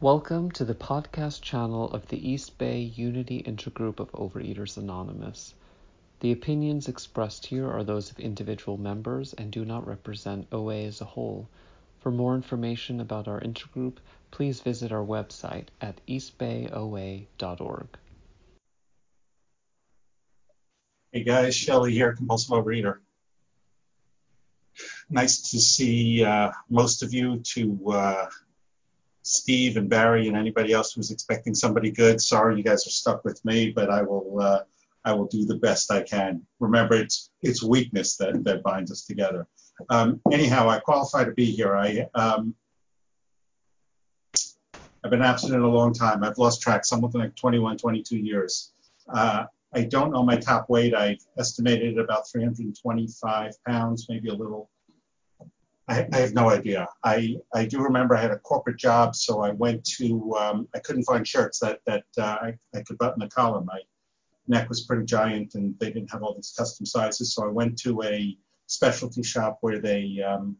Welcome to the podcast channel of the East Bay Unity Intergroup of Overeaters Anonymous. The opinions expressed here are those of individual members and do not represent OA as a whole. For more information about our intergroup, please visit our website at eastbayoa.org. Hey guys, Shelly here, compulsive overeater. Nice to see uh, most of you. To uh, Steve and Barry and anybody else who's expecting somebody good, sorry you guys are stuck with me, but I will uh, I will do the best I can. Remember, it's it's weakness that that binds us together. Um, anyhow, I qualify to be here. I um, I've been abstinent a long time. I've lost track, something like 21, 22 years. Uh, I don't know my top weight. I estimated it about 325 pounds, maybe a little. I, I have no idea. I, I do remember I had a corporate job, so I went to, um, I couldn't find shirts that, that uh, I, I could button the collar. My neck was pretty giant and they didn't have all these custom sizes. So I went to a specialty shop where they, um,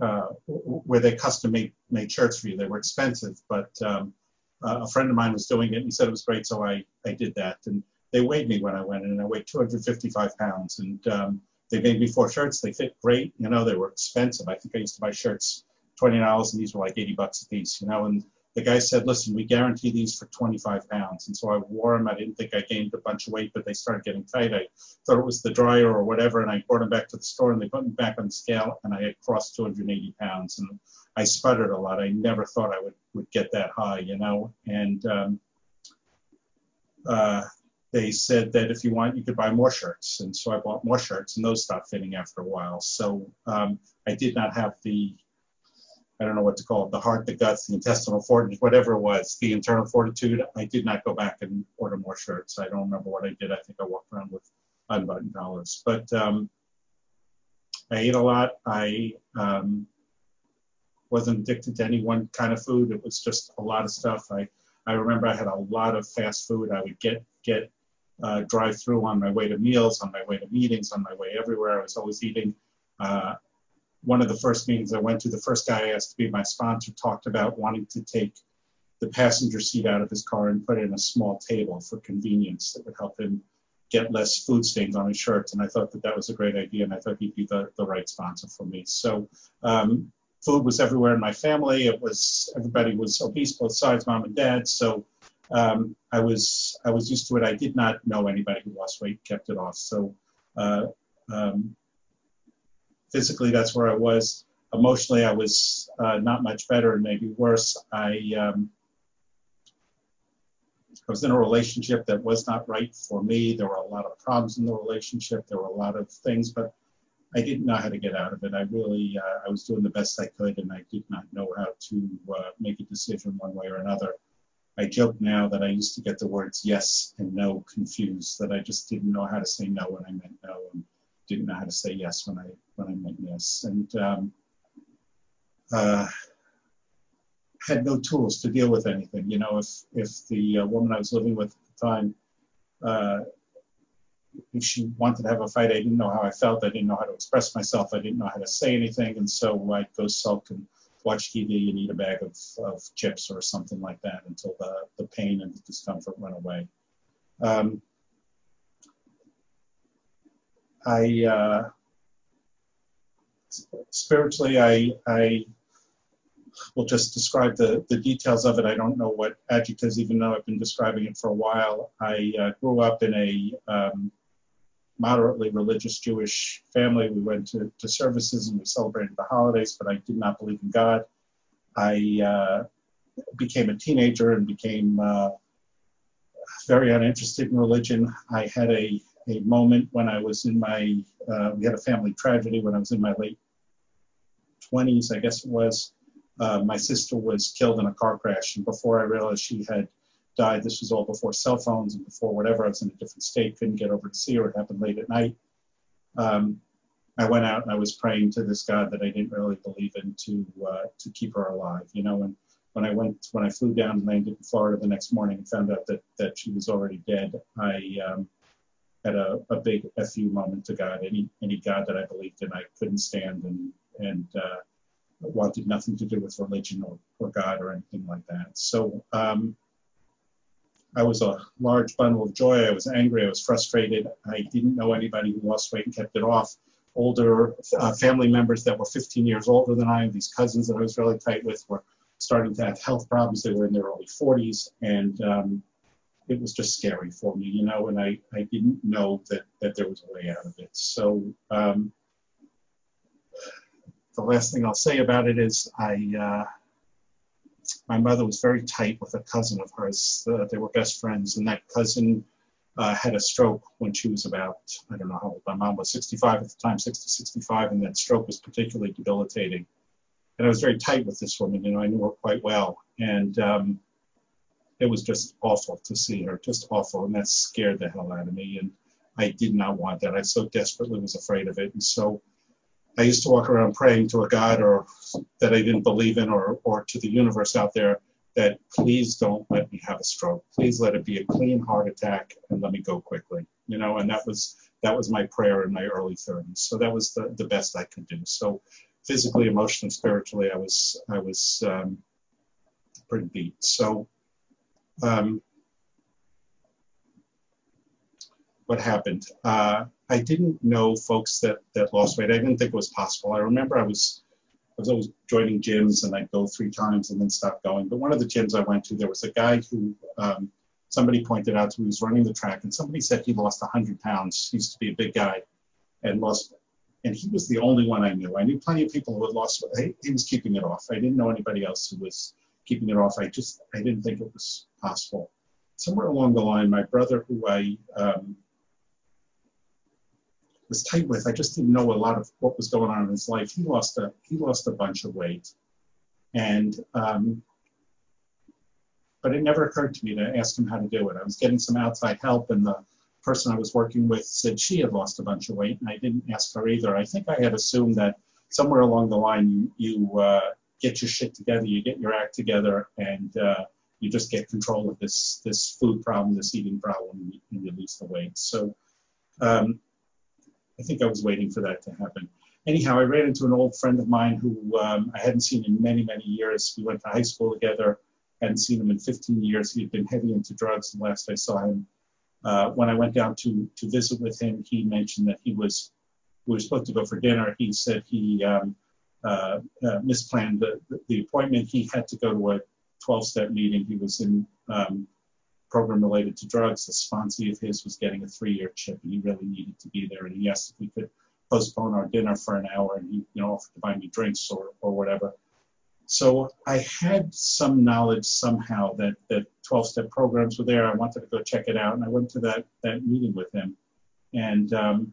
uh, where they custom made, made shirts for you. They were expensive, but um, uh, a friend of mine was doing it and he said it was great, so I, I did that. And they weighed me when I went in, and I weighed 255 pounds. And um, they made me four shirts. They fit great. You know, they were expensive. I think I used to buy shirts $20, and these were like 80 bucks a piece. You know, and the guy said, listen, we guarantee these for 25 pounds. And so I wore them. I didn't think I gained a bunch of weight, but they started getting tight. I thought it was the dryer or whatever, and I brought them back to the store, and they put me back on the scale, and I had crossed 280 pounds. And I sputtered a lot. I never thought I would, would get that high, you know. And um, uh, they said that if you want, you could buy more shirts. And so I bought more shirts, and those stopped fitting after a while. So um, I did not have the, I don't know what to call it, the heart, the guts, the intestinal fortitude, whatever it was, the internal fortitude. I did not go back and order more shirts. I don't remember what I did. I think I walked around with unbuttoned collars. But um, I ate a lot. I um, wasn't addicted to any one kind of food. It was just a lot of stuff. I, I remember I had a lot of fast food. I would get get uh, drive through on my way to meals, on my way to meetings, on my way everywhere. I was always eating. Uh, one of the first meetings I went to, the first guy I asked to be my sponsor talked about wanting to take the passenger seat out of his car and put in a small table for convenience that would help him get less food stains on his shirts. And I thought that that was a great idea, and I thought he'd be the, the right sponsor for me. So um, food was everywhere in my family. It was everybody was obese, both sides, mom and dad. So um, I was I was used to it. I did not know anybody who lost weight, kept it off. So uh, um, physically, that's where I was. Emotionally, I was uh, not much better and maybe worse. I um, I was in a relationship that was not right for me. There were a lot of problems in the relationship. There were a lot of things, but I didn't know how to get out of it. I really, uh, I was doing the best I could, and I did not know how to uh, make a decision one way or another. I joke now that I used to get the words yes and no confused, that I just didn't know how to say no when I meant no, and didn't know how to say yes when I when I meant yes, and um, uh, had no tools to deal with anything. You know, if if the uh, woman I was living with at the time uh, if she wanted to have a fight, I didn't know how I felt. I didn't know how to express myself. I didn't know how to say anything. And so I'd go sulk and watch TV and eat a bag of, of chips or something like that until the, the pain and the discomfort went away. Um, I uh, spiritually, I, I will just describe the, the details of it. I don't know what adjectives, even though I've been describing it for a while. I uh, grew up in a um, moderately religious Jewish family. We went to, to services and we celebrated the holidays, but I did not believe in God. I uh, became a teenager and became uh, very uninterested in religion. I had a, a moment when I was in my, uh, we had a family tragedy when I was in my late 20s, I guess it was. Uh, my sister was killed in a car crash, and before I realized she had died. This was all before cell phones and before whatever. I was in a different state, couldn't get over to see her. It happened late at night. Um, I went out and I was praying to this God that I didn't really believe in to uh, to keep her alive. You know, and when I went when I flew down and landed in Florida the next morning and found out that that she was already dead, I um, had a, a big fu moment to God. Any any God that I believed in, I couldn't stand, and and uh, wanted nothing to do with religion or, or God or anything like that. So um, I was a large bundle of joy. I was angry. I was frustrated. I didn't know anybody who lost weight and kept it off. Older uh, family members that were 15 years older than I, these cousins that I was really tight with, were starting to have health problems. They were in their early 40s, and um, it was just scary for me, you know. And I, I didn't know that that there was a way out of it. So um, the last thing I'll say about it is I. Uh, my mother was very tight with a cousin of hers. Uh, they were best friends, and that cousin uh, had a stroke when she was about, I don't know how old, my mom was 65 at the time, 60, 65, and that stroke was particularly debilitating. And I was very tight with this woman, you know, I knew her quite well. And um, it was just awful to see her, just awful. And that scared the hell out of me. And I did not want that. I so desperately was afraid of it. And so I used to walk around praying to a God or that I didn't believe in or, or to the universe out there that please don't let me have a stroke. Please let it be a clean heart attack and let me go quickly. You know, and that was that was my prayer in my early 30s. So that was the, the best I could do. So physically, emotionally, spiritually, I was I was um, pretty beat. So um, what happened? Uh, I didn't know folks that that lost weight. I didn't think it was possible. I remember I was I was always joining gyms and I'd go three times and then stop going. But one of the gyms I went to, there was a guy who um, somebody pointed out to me, was running the track, and somebody said he lost 100 pounds. He used to be a big guy and lost, and he was the only one I knew. I knew plenty of people who had lost weight. He, was keeping it off. I didn't know anybody else who was keeping it off. I just, I didn't think it was possible. Somewhere along the line, my brother, who I um, was tight with. I just didn't know a lot of what was going on in his life. He lost a he lost a bunch of weight, and um, but it never occurred to me to ask him how to do it. I was getting some outside help, and the person I was working with said she had lost a bunch of weight, and I didn't ask her either. I think I had assumed that somewhere along the line you you uh, get your shit together, you get your act together, and uh, you just get control of this this food problem, this eating problem, and you lose the weight. So. Um, I think I was waiting for that to happen. Anyhow, I ran into an old friend of mine who um, I hadn't seen in many, many years. We went to high school together. Hadn't seen him in 15 years. He had been heavy into drugs. The last I saw him, uh, when I went down to to visit with him, he mentioned that he was we were supposed to go for dinner. He said he um, uh, uh, misplanned the, the appointment. He had to go to a 12-step meeting. He was in um, program related to drugs. The sponsee of his was getting a three-year chip, and he really needed to be there. And he asked if we could postpone our dinner for an hour, and he, you know, offered to buy me drinks or or whatever. So I had some knowledge somehow that that 12-step programs were there. I wanted to go check it out, and I went to that that meeting with him, and um,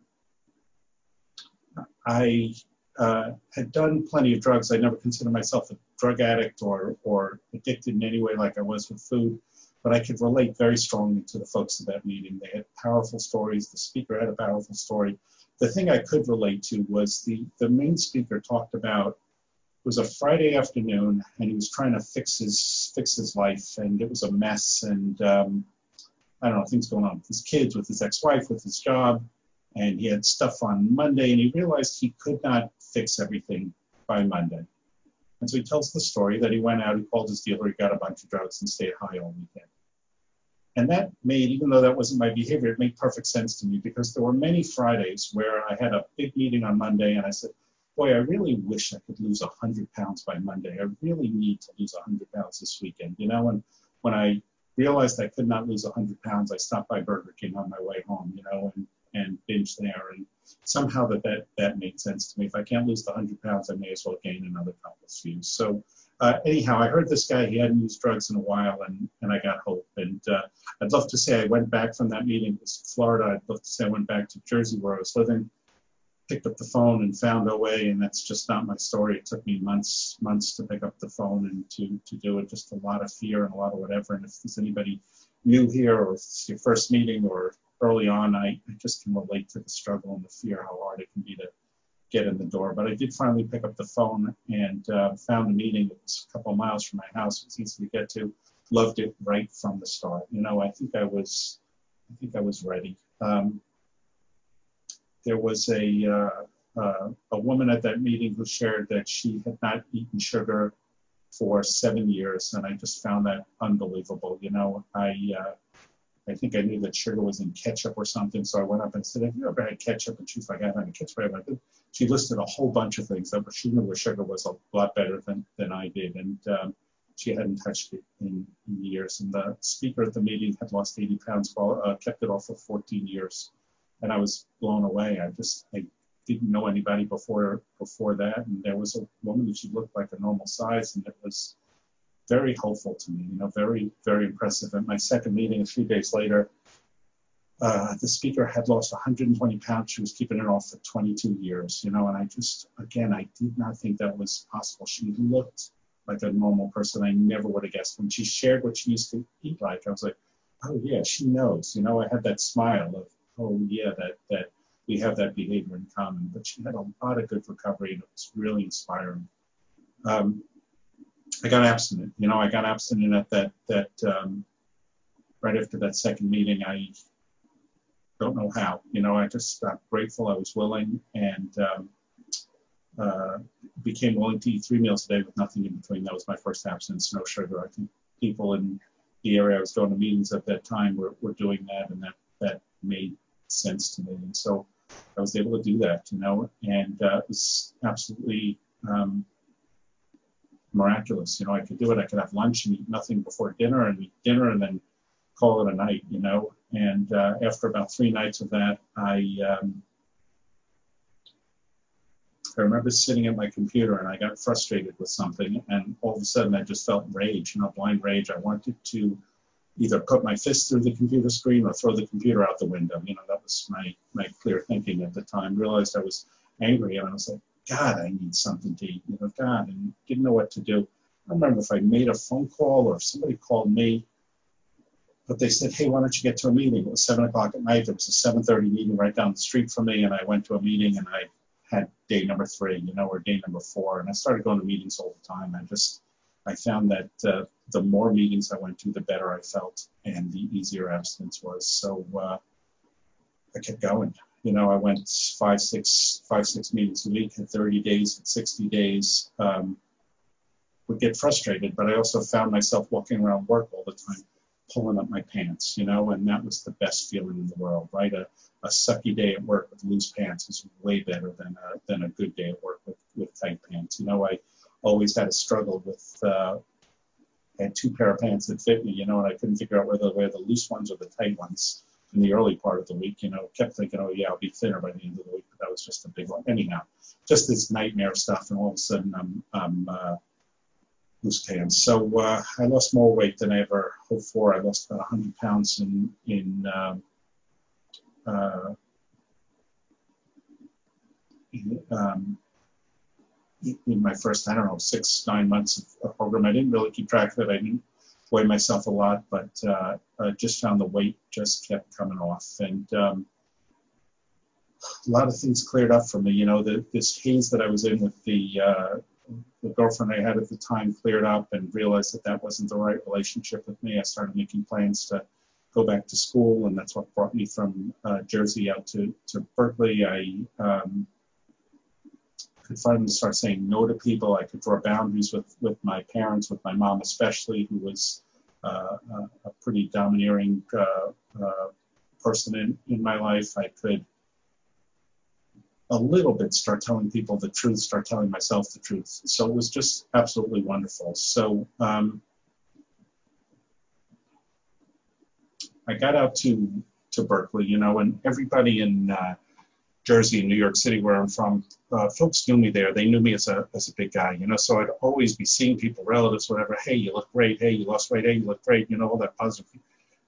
I uh, had done plenty of drugs. I never considered myself a drug addict or or addicted in any way like I was with food but I could relate very strongly to the folks at that meeting. They had powerful stories. The speaker had a powerful story. The thing I could relate to was the, the main speaker talked about it was a Friday afternoon and he was trying to fix his fix his life and it was a mess and um, I don't know things going on with his kids, with his ex-wife, with his job, and he had stuff on Monday and he realized he could not fix everything by Monday. And so he tells the story that he went out, he called his dealer, he got a bunch of drugs and stayed high all weekend. And that made, even though that wasn't my behavior, it made perfect sense to me because there were many Fridays where I had a big meeting on Monday and I said, boy, I really wish I could lose 100 pounds by Monday. I really need to lose 100 pounds this weekend, you know? And when I realized I could not lose 100 pounds, I stopped by Burger King on my way home, you know, and, and binged there. And somehow that, that, that made sense to me. If I can't lose the 100 pounds, I may as well gain another couple of few. So uh, anyhow, I heard this guy, he hadn't used drugs in a while, and, and I got hope. And uh, I'd love to say I went back from that meeting, was Florida. I'd love to say I went back to Jersey where I was living, picked up the phone and found OA, and that's just not my story. It took me months, months to pick up the phone and to, to do it. Just a lot of fear and a lot of whatever. And if there's anybody new here or if it's your first meeting or early on, I, I just can relate to the struggle and the fear, how hard it can be to get in the door. But I did finally pick up the phone and uh, found a meeting that was a couple of miles from my house. It was easy to get to. Loved it right from the start. You know, I think I was, I think I was ready. Um, there was a, uh, uh, a woman at that meeting who shared that she had not eaten sugar for seven years, and I just found that unbelievable. You know, I uh, I think I knew that sugar was in ketchup or something, so I went up and said, "Have you ever had ketchup?" And she's like, "I haven't had ketchup." She listed a whole bunch of things that she knew where sugar was a lot better than than I did, and um, she hadn't touched it in, in, years. And the speaker at the meeting had lost 80 pounds, while uh, kept it off for 14 years, and I was blown away. I just I didn't know anybody before before that, and there was a woman that she looked like a normal size, and it was very hopeful to me. You know, very very impressive. At my second meeting, a few days later, uh, the speaker had lost 120 pounds. She was keeping it off for 22 years. You know, and I just again I did not think that was possible. She looked like a normal person. I never would have guessed. When she shared what she used to eat like, I was like, oh yeah, she knows. You know, I had that smile of, oh yeah, that that we have that behavior in common. But she had a lot of good recovery, and it was really inspiring. Um, I got abstinent. You know, I got abstinent at that that um, right after that second meeting. I don't know how. You know, I just got grateful. I was willing and um, uh, became willing to eat three meals a day with nothing in between. That was my first abstinence, no sugar. I think people in the area I was going to meetings at that time were, were doing that, and that that made sense to me. And so I was able to do that, you know, and uh, it was absolutely um, miraculous. You know, I could do it. I could have lunch and eat nothing before dinner, and eat dinner, and then call it a night. You know, and uh, after about three nights of that, I um, I remember sitting at my computer and I got frustrated with something, and all of a sudden I just felt rage, you know, blind rage. I wanted to either put my fist through the computer screen or throw the computer out the window. You know, that was my my clear thinking at the time. Realized I was angry, and I was like, God, I need something to eat. You know, God, and didn't know what to do. I remember if I made a phone call or if somebody called me, but they said, hey, why don't you get to a meeting? It was seven o'clock at night. There was a 7:30 meeting right down the street from me, and I went to a meeting and I had day number three, you know, or day number four, and I started going to meetings all the time. I just I found that uh, the more meetings I went to, the better I felt, and the easier abstinence was. So uh, I kept going. You know, I went five, six, five, six meetings a week at 30 days, at 60 days. Um, would get frustrated, but I also found myself walking around work all the time, pulling up my pants, you know, and that was the best feeling in the world, right? A, a sucky day at work with loose pants is way better than a, than a good day at work with, with tight pants. You know, I always had a struggle with uh, had two pair of pants that fit me, you know, and I couldn't figure out whether to wear the loose ones or the tight ones in the early part of the week. You know, kept thinking, oh yeah, I'll be thinner by the end of the week, but that was just a big one. Anyhow, just this nightmare stuff, and all of a sudden I'm I'm uh, loose pants. So uh, I lost more weight than I ever hoped for. I lost about 100 pounds in in um, uh, in, um, in my first, I don't know, six, nine months of program. I didn't really keep track of it. I didn't weigh myself a lot, but uh, I just found the weight just kept coming off. And um, a lot of things cleared up for me. You know, the, this haze that I was in with the, uh, the girlfriend I had at the time cleared up and realized that that wasn't the right relationship with me. I started making plans to go back to school, and that's what brought me from uh, Jersey out to, to Berkeley. I um, could finally start saying no to people. I could draw boundaries with, with my parents, with my mom especially, who was uh, a, pretty domineering uh, uh, person in, in my life. I could a little bit start telling people the truth, start telling myself the truth. So it was just absolutely wonderful. So um, I got out to to Berkeley, you know, and everybody in uh, Jersey and New York City, where I'm from, uh, folks knew me there. They knew me as a as a big guy, you know. So I'd always be seeing people, relatives, whatever. Hey, you look great. Hey, you lost weight. Hey, you look great. You know, all that positive.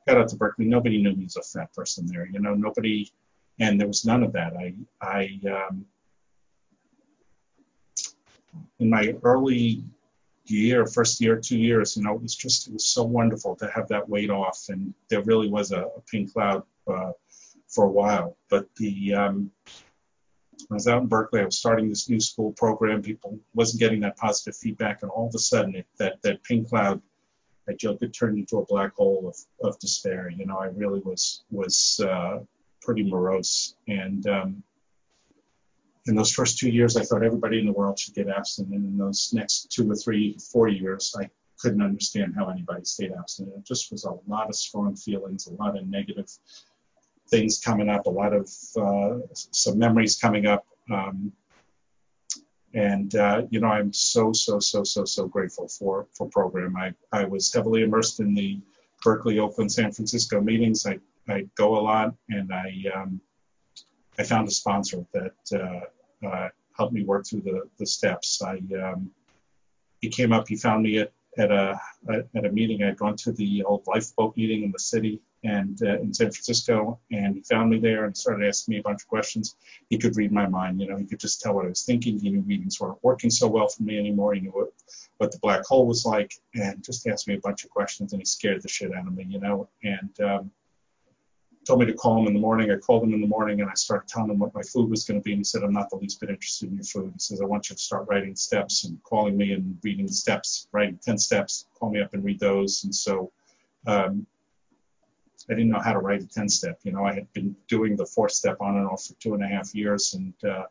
Got out to Berkeley. Nobody knew me as a fat person there. You know, nobody, and there was none of that. I I um, in my early year, first year, two years, you know, it was just it was so wonderful to have that weight off, and there really was a, a pink cloud. Uh, for a while. But the um, I was out in Berkeley. I was starting this new school program. People wasn't getting that positive feedback, and all of a sudden, it, that that pink cloud, I joke, it turned into a black hole of, of despair. You know, I really was was uh, pretty morose, and um, in those first two years, I thought everybody in the world should get abstinent. And in those next two or three, four years, I couldn't understand how anybody stayed abstinent. It just was a lot of strong feelings, a lot of negative things coming up, a lot of uh, some memories coming up. Um, and uh, you know, I'm so so so so so grateful for for program. I I was heavily immersed in the Berkeley, Oakland, San Francisco meetings. I I go a lot, and I um, I found a sponsor that uh, uh, helped me work through the the steps. I um, he came up, he found me at at a at a meeting. I'd gone to the old lifeboat meeting in the city and uh, in San Francisco, and he found me there and started asking me a bunch of questions. He could read my mind, you know. He could just tell what I was thinking. He knew meetings weren't working so well for me anymore. He knew what what the black hole was like, and just asked me a bunch of questions. And he scared the shit out of me, you know. And um, told me to call him in the morning. I called him in the morning and I started telling him what my food was going to be. And he said, I'm not the least bit interested in your food. He says, I want you to start writing steps and calling me and reading the steps, writing 10 steps, call me up and read those. And so um, I didn't know how to write a 10 step. You know, I had been doing the fourth step on and off for two and a half years. And uh,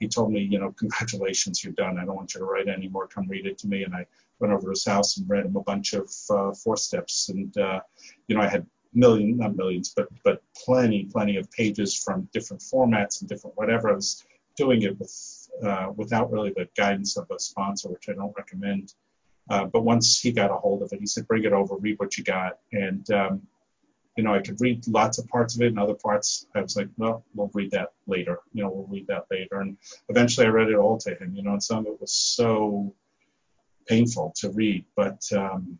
he told me, you know, congratulations, you're done. I don't want you to write anymore. Come read it to me. And I went over to his house and read him a bunch of uh, four steps. And, uh, you know, I had million, not millions, but but plenty, plenty of pages from different formats and different whatever. I was doing it with uh, without really the guidance of a sponsor, which I don't recommend. Uh, but once he got a hold of it, he said, "Bring it over, read what you got." And um, you know, I could read lots of parts of it, and other parts I was like, "Well, we'll read that later." You know, we'll read that later. And eventually, I read it all to him. You know, and some of it was so painful to read, but um,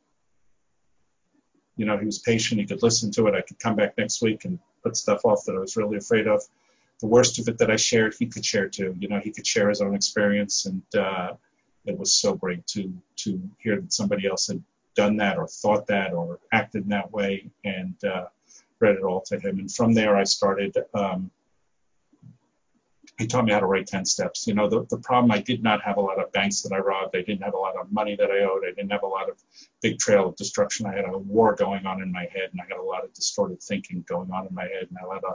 you know, he was patient. He could listen to it. I could come back next week and put stuff off that I was really afraid of. The worst of it that I shared, he could share too. You know, he could share his own experience, and uh, it was so great to to hear that somebody else had done that or thought that or acted in that way, and uh, read it all to him. And from there, I started um, he taught me how to write 10 steps. You know, the, the problem, I did not have a lot of banks that I robbed. I didn't have a lot of money that I owed. I didn't have a lot of big trail of destruction. I had a war going on in my head and I had a lot of distorted thinking going on in my head and I had a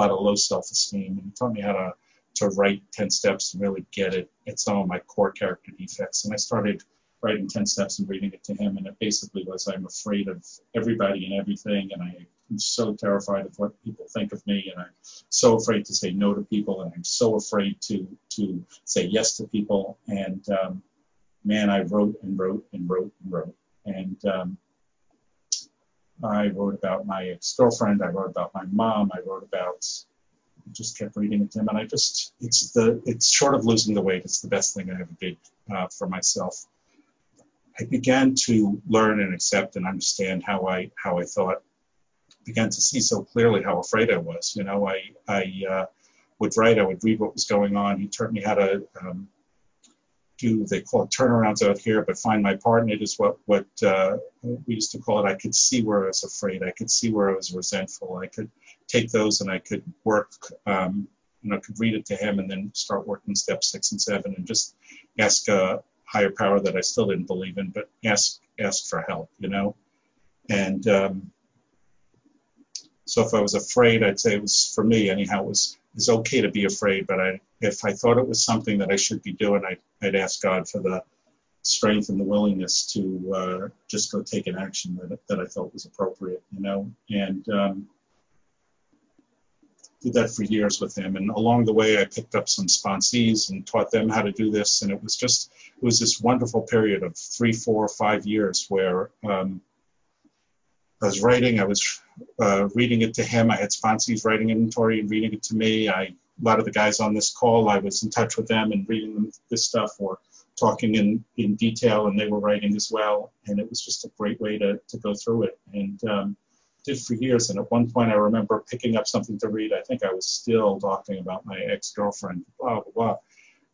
lot of low self-esteem. And he taught me how to, to write 10 steps and really get it at some of my core character defects. And I started writing 10 steps and reading it to him. And it basically was, I'm afraid of everybody and everything. And I I'm so terrified of what people think of me, and I'm so afraid to say no to people, and I'm so afraid to to say yes to people. And um, man, I wrote and wrote and wrote and wrote, and um, I wrote about my ex-girlfriend. I wrote about my mom. I wrote about just kept reading it to him, and I just it's the it's short of losing the weight. It's the best thing I ever did uh, for myself. I began to learn and accept and understand how I how I thought began to see so clearly how afraid I was. You know, I I uh, would write, I would read what was going on. He taught me how to um, do they call it turnarounds out here, but find my part in it is what what uh, we used to call it. I could see where I was afraid. I could see where I was resentful. I could take those and I could work. Um, and I could read it to him and then start working step six and seven and just ask a higher power that I still didn't believe in, but ask ask for help. You know, and um, so if I was afraid, I'd say it was for me anyhow. It was it's okay to be afraid, but I if I thought it was something that I should be doing, I'd I'd ask God for the strength and the willingness to uh, just go take an action that that I felt was appropriate, you know, and um, did that for years with him. And along the way, I picked up some sponsees and taught them how to do this, and it was just it was this wonderful period of three, four, five years where um, I was writing, I was uh, reading it to him. I had sponsors writing inventory and reading it to me. I, a lot of the guys on this call, I was in touch with them and reading them this stuff or talking in, in detail, and they were writing as well. And it was just a great way to, to go through it. And um, did for years. And at one point, I remember picking up something to read. I think I was still talking about my ex-girlfriend, blah blah blah,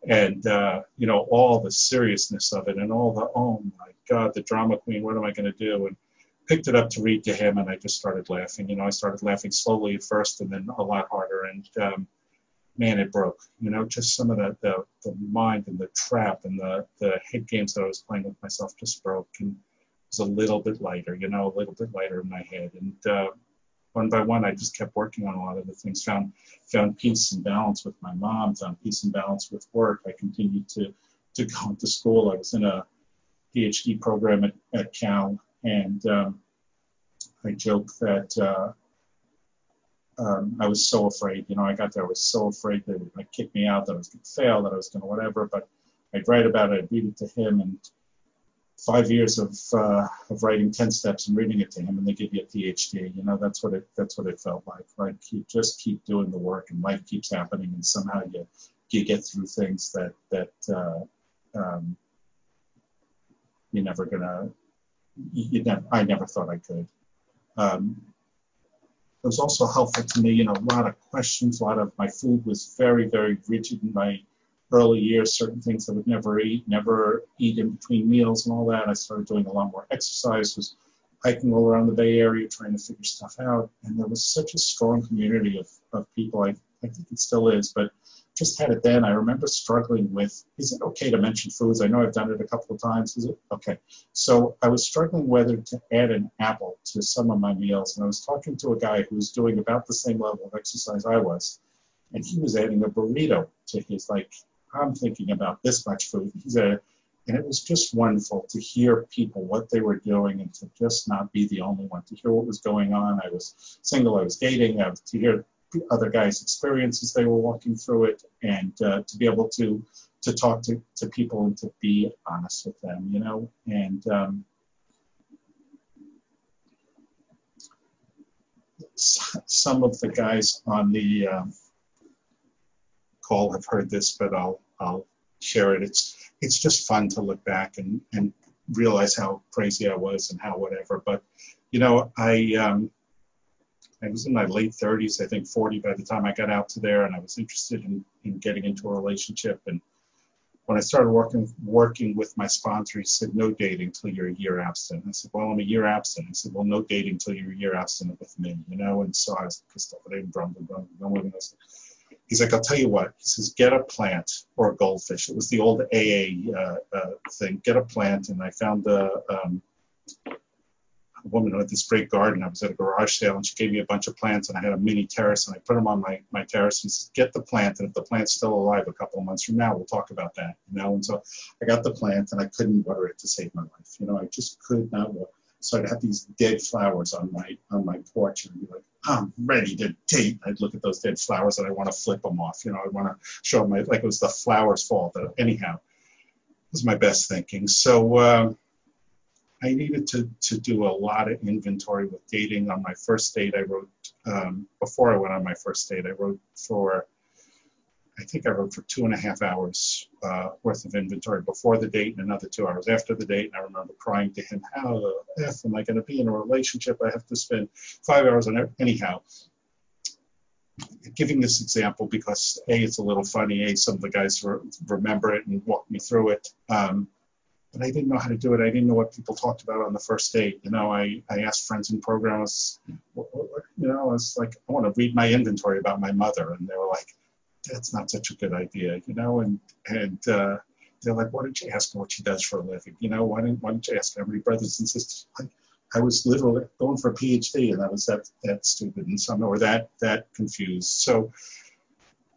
and uh, you know all the seriousness of it and all the oh my god, the drama queen. What am I going to do? And picked it up to read to him, and I just started laughing. You know, I started laughing slowly at first, and then a lot harder. And um, man, it broke. You know, just some of the, the, the mind and the trap and the the head games that I was playing with myself just broke, and was a little bit lighter. You know, a little bit lighter in my head. And uh, one by one, I just kept working on a lot of the things. Found found peace and balance with my mom. Found peace and balance with work. I continued to to go to school. I was in a PhD program at, at Cal, and um, I joke that uh, um, I was so afraid. You know, I got there, I was so afraid that they would like, kick me out, that I was going to fail, that I was going to whatever. But I'd write about it, I'd read it to him, and five years of uh, of writing ten steps and reading it to him, and they give you a PhD. You know, that's what it that's what it felt like. Right? You just keep doing the work, and life keeps happening, and somehow you you get through things that that uh, um, you're never gonna. You never, I never thought I could. Um, it was also helpful to me, you know, a lot of questions, a lot of my food was very, very rigid in my early years, certain things I would never eat, never eat in between meals and all that. I started doing a lot more exercise, was hiking all around the Bay Area trying to figure stuff out. And there was such a strong community of, of people. I, I think it still is, but just had it then. I remember struggling with, is it okay to mention foods? I know I've done it a couple of times. Is it okay? So I was struggling whether to add an apple to some of my meals. And I was talking to a guy who was doing about the same level of exercise I was. And he was adding a burrito to his, like, I'm thinking about this much food. And it was just wonderful to hear people what they were doing and to just not be the only one to hear what was going on. I was single, I was dating, I was, to hear other guys' experiences they were walking through it, and uh, to be able to to talk to, to people and to be honest with them, you know, and um, some of the guys on the um, call have heard this, but I'll I'll share it. It's it's just fun to look back and and realize how crazy I was and how whatever. But you know, I um, I was in my late 30s, I think 40 by the time I got out to there, and I was interested in, in getting into a relationship. And when I started working working with my sponsor, he said, no dating till you're a year abstinent. I said, well, I'm a year abstinent. He said, well, no dating till you're a year abstinent with me, you know? And so I was pissed off at him, grumbling, grumbling, grumbling. He's like, I'll tell you what. He says, get a plant or a goldfish. It was the old AA uh, uh, thing. Get a plant, and I found the um, a woman had this great garden. I was at a garage sale and she gave me a bunch of plants and I had a mini terrace and I put them on my, my terrace and said, get the plant. And if the plant's still alive a couple of months from now, we'll talk about that, you know? And so I got the plant and I couldn't water it to save my life. You know, I just could not water. So I'd have these dead flowers on my on my porch and I'd be like, I'm ready to date. I'd look at those dead flowers and I want to flip them off. You know, I want to show my, like it was the flowers' fault. Anyhow, it was my best thinking. So, uh, I needed to, to do a lot of inventory with dating. On my first date, I wrote, um, before I went on my first date, I wrote for, I think I wrote for two and a half hours uh, worth of inventory before the date and another two hours after the date. And I remember crying to him, how the F am I going to be in a relationship? I have to spend five hours on it. Anyhow, giving this example because A, it's a little funny. A, some of the guys re- remember it and walk me through it. Um, but I didn't know how to do it. I didn't know what people talked about on the first date. You know, I, I asked friends in programs, you know, I was like, I want to read my inventory about my mother. And they were like, that's not such a good idea, you know, and, and, uh, they're like, why don't you ask her what she does for a living? You know, why don't, why don't you ask how many brothers and sisters? I, I was literally going for a PhD and I was that, that stupid and some or that, that confused. So,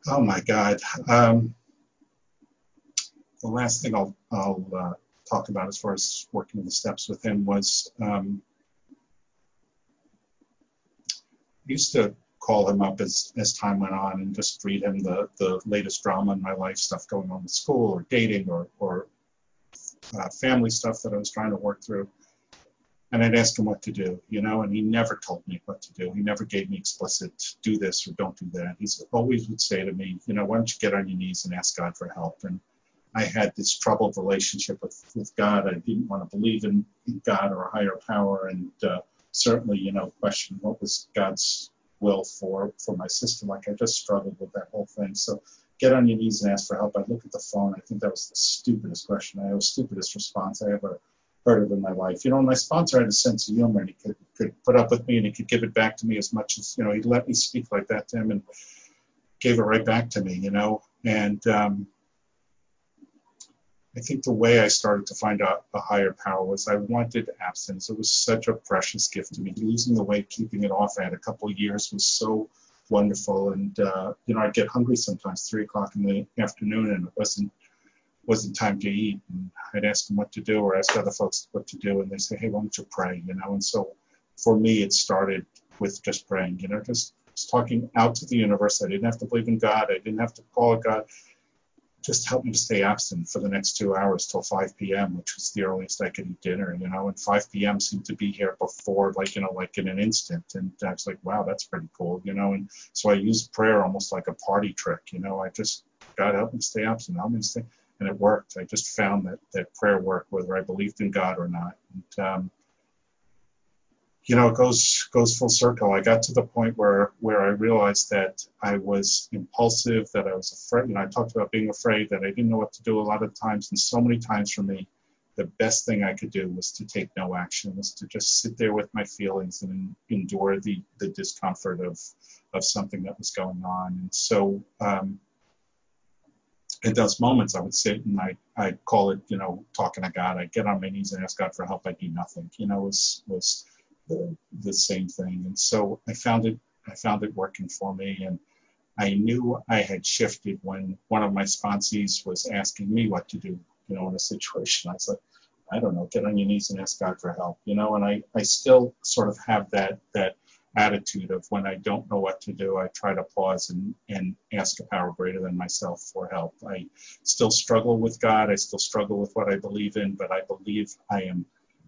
oh my God. Um, the last thing I'll, I'll, uh, talked about as far as working the steps with him was um, used to call him up as, as time went on and just read him the, the latest drama in my life, stuff going on with school or dating or, or uh, family stuff that I was trying to work through. And I'd ask him what to do, you know, and he never told me what to do. He never gave me explicit do this or don't do that. He always would say to me, you know, why don't you get on your knees and ask God for help? And I had this troubled relationship with, with God. I didn't want to believe in God or a higher power, and uh, certainly, you know, question what was God's will for for my sister. Like I just struggled with that whole thing. So get on your knees and ask for help. I look at the phone. I think that was the stupidest question. I the stupidest response I ever heard of in my life. You know, my sponsor had a sense of humor, and he could could put up with me, and he could give it back to me as much as you know. He let me speak like that to him, and gave it right back to me. You know, and um, I think the way I started to find a, a higher power was I wanted abstinence. It was such a precious gift to me. Losing the weight, keeping it off, I had a couple of years was so wonderful. And uh, you know, I'd get hungry sometimes, three o'clock in the afternoon, and it wasn't wasn't time to eat. And I'd ask them what to do, or ask other folks what to do, and they say, "Hey, why don't you pray?" You know. And so for me, it started with just praying. You know, just, just talking out to the universe. I didn't have to believe in God. I didn't have to call God just help me stay absent for the next two hours till 5 p.m., which was the earliest I could eat dinner, you know, and 5 p.m. seemed to be here before, like, you know, like in an instant. And I was like, wow, that's pretty cool, you know, and so I used prayer almost like a party trick, you know, I just, God help me stay absent, help me stay, and it worked. I just found that, that prayer worked, whether I believed in God or not. And, um, you know, it goes goes full circle. I got to the point where where I realized that I was impulsive, that I was afraid. You know, I talked about being afraid, that I didn't know what to do a lot of times, and so many times for me, the best thing I could do was to take no action, was to just sit there with my feelings and endure the the discomfort of of something that was going on. And so, um, at those moments, I would sit and I I call it, you know, talking to God. I get on my knees and ask God for help. I do nothing. You know, was was the, the same thing. And so I found it I found it working for me and I knew I had shifted when one of my sponsees was asking me what to do, you know, in a situation. I was like, I don't know, get on your knees and ask God for help, you know, and I, I still sort of have that that attitude of when I don't know what to do, I try to pause and, and ask a power greater than myself for help. I still struggle with God. I still struggle with what I believe in, but I believe I am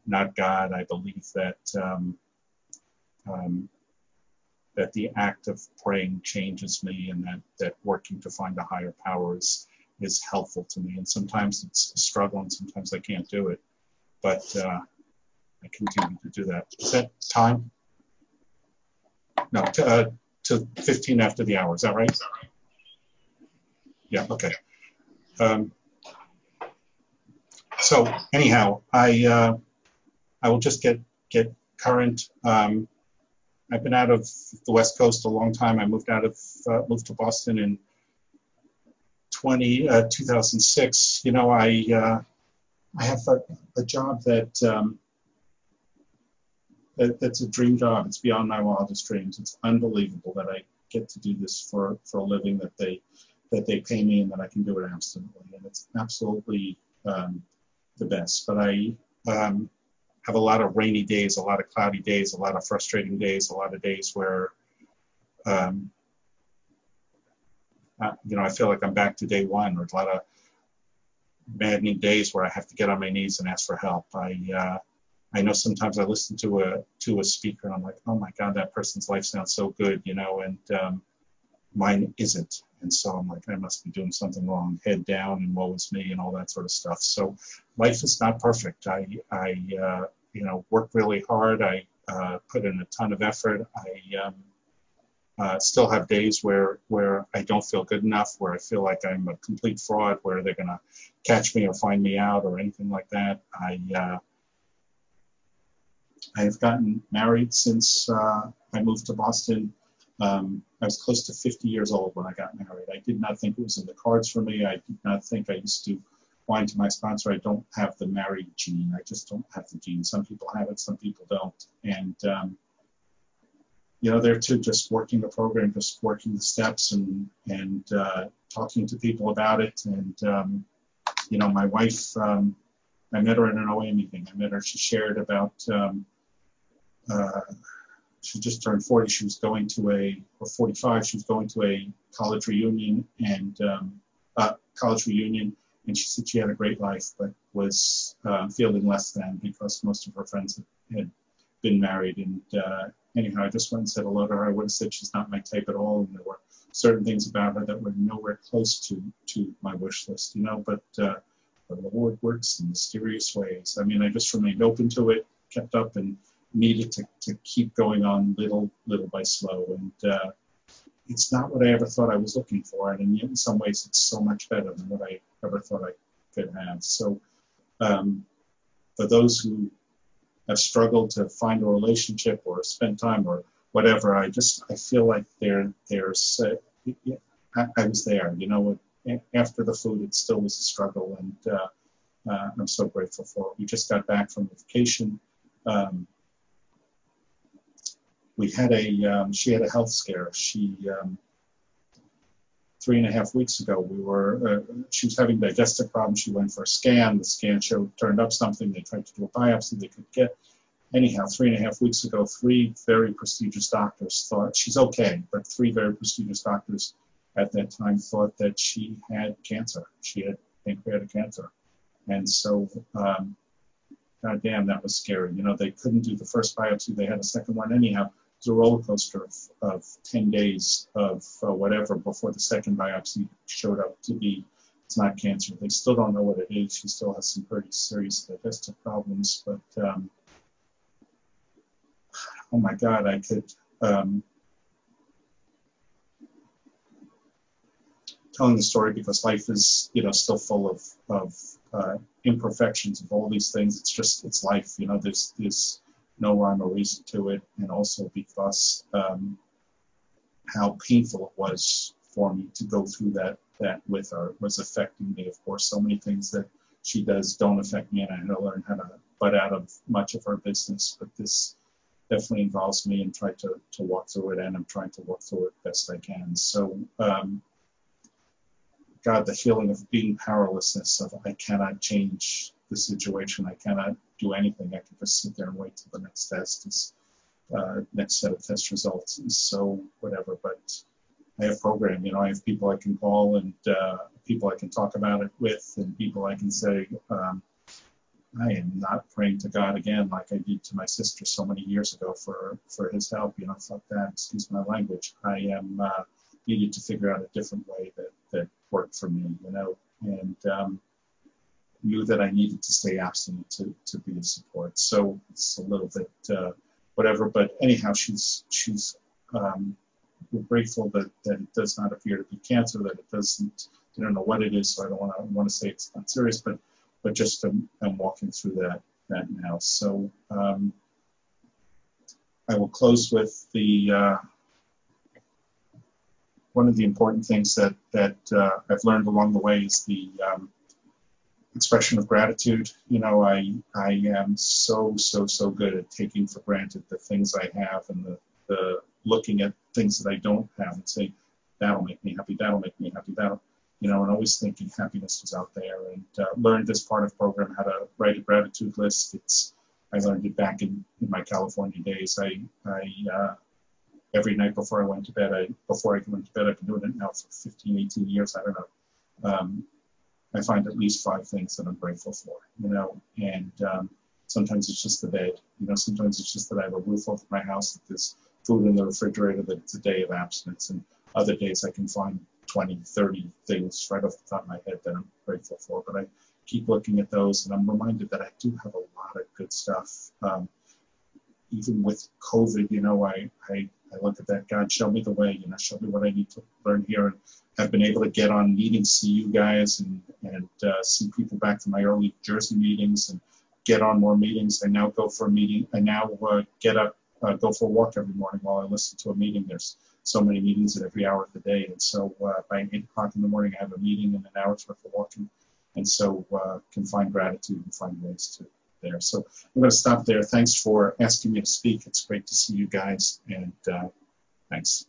not God. I believe that um, um, that the act of praying changes me, and that that working to find a higher power is is helpful to me. And sometimes it's a struggle, and sometimes I can't do it, but uh, I continue to do that. Is that time? No, to, uh, to 15 after the hour. Is that right? Yeah. Okay. Um, so anyhow, I. Uh, I will just get get current. Um, I've been out of the West Coast a long time. I moved out of uh, moved to Boston in 20 uh, 2006. You know, I uh, I have a, a job that, um, that that's a dream job. It's beyond my wildest dreams. It's unbelievable that I get to do this for for a living. That they that they pay me and that I can do it absolutely. And it's absolutely um, the best. But I um, have a lot of rainy days, a lot of cloudy days, a lot of frustrating days, a lot of days where, um, you know, I feel like I'm back to day one, or a lot of maddening days where I have to get on my knees and ask for help. I uh, I know sometimes I listen to a to a speaker and I'm like, oh my God, that person's life sounds so good, you know, and um, mine isn't. And so I'm like, I must be doing something wrong. Head down and woe is me and all that sort of stuff. So life is not perfect. I I uh, you know, work really hard. I uh, put in a ton of effort. I um, uh, still have days where where I don't feel good enough, where I feel like I'm a complete fraud, where they're gonna catch me or find me out or anything like that. I uh, I have gotten married since uh, I moved to Boston. Um, I was close to 50 years old when I got married. I did not think it was in the cards for me. I did not think I used to whine to my sponsor, I don't have the married gene. I just don't have the gene. Some people have it, some people don't. And, um, you know, there too, just working the program, just working the steps and, and uh, talking to people about it. And, um, you know, my wife, um, I met her at an OA meeting. I met her, she shared about, um, uh, she just turned 40. She was going to a, or 45, she was going to a college reunion and, um, uh, college reunion and she said she had a great life, but was uh, feeling less than because most of her friends had been married. And uh, anyhow, I just went and said hello to her. I would have said she's not my type at all, and there were certain things about her that were nowhere close to to my wish list, you know. But uh, the Lord works in mysterious ways. I mean, I just remained open to it, kept up, and needed to, to keep going on little little by slow. And uh, it's not what I ever thought I was looking for, and yet in some ways, it's so much better than what I ever thought I could have. So, um, for those who have struggled to find a relationship or spend time or whatever, I just I feel like they're they're uh, I, I, was there. You know, after the food, it still was a struggle, and uh, uh, I'm so grateful for. It. We just got back from vacation. Um, we had a um, she had a health scare. She um, three and a half weeks ago we were uh, she was having digestive problems. She went for a scan. The scan showed turned up something. They tried to do a biopsy. They could get anyhow, three and a half weeks ago, three very prestigious doctors thought she's okay, but three very prestigious doctors at that time thought that she had cancer. She had pancreatic cancer. And so, um, God damn, that was scary. You know, they couldn't do the first biopsy. They had a second one anyhow. It was a roller coaster of, of 10 days of uh, whatever before the second biopsy showed up to be it's not cancer. They still don't know what it is. She still has some pretty serious digestive problems, but um, oh my God, I could. Um, telling the story because life is, you know, still full of, of uh, imperfections of all these things. It's just, it's life, you know, there's, there's no rhyme or reason to it. And also because um, how painful it was for me to go through that, that with her was affecting me. Of course, so many things that she does don't affect me and I had to learn how to butt out of much of her business. But this, definitely involves me and try to, to walk through it and I'm trying to walk through it best I can. So um, God, the feeling of being powerlessness of I cannot change the situation. I cannot do anything. I can just sit there and wait till the next test is uh, next set of test results is so whatever. But I have program, you know, I have people I can call and uh, people I can talk about it with and people I can say, um, I am not praying to God again like I did to my sister so many years ago for for His help. You know, fuck that. Excuse my language. I am uh, needed to figure out a different way that that worked for me. You know, and um, knew that I needed to stay abstinent to to be a support. So it's a little bit uh, whatever. But anyhow, she's she's um, we're grateful that, that it does not appear to be cancer, that it doesn't, I don't know what it is, so I don't want to want to say it's not serious, but but just I'm, I'm walking through that that now. So um, I will close with the uh, one of the important things that that uh, I've learned along the way is the um, expression of gratitude. You know, I I am so so so good at taking for granted the things I have and the the looking at things that I don't have and saying that'll make me happy, that'll make me happy, that'll you know, and always thinking happiness was out there. And uh, learned this part of program how to write a gratitude list. It's I learned it back in, in my California days. I I uh, every night before I went to bed, I before I went to bed, I've been doing it now for 15, 18 years. I don't know. Um, I find at least five things that I'm grateful for, you know, and um, sometimes it's just the bed, you know, sometimes it's just that I have a roof over my house, that there's food in the refrigerator, that it's a day of abstinence, and other days I can find 20, 30 things right off the top of my head that I'm grateful for. But I keep looking at those and I'm reminded that I do have a lot of good stuff. Um, even with COVID, you know, I, I, I look at that, God, show me the way, you know, show me what I need to learn here. And have been able to get on meetings, see you guys, and, and uh, see people back from my early Jersey meetings and get on more meetings. I now go for a meeting. I now uh, get up, uh, go for a walk every morning while I listen to a meeting. There's so many meetings at every hour of the day. And so uh, by 8 o'clock in the morning, I have a meeting and an hour's worth of walking. And so uh, can find gratitude and find ways to there. So I'm going to stop there. Thanks for asking me to speak. It's great to see you guys. And uh, thanks.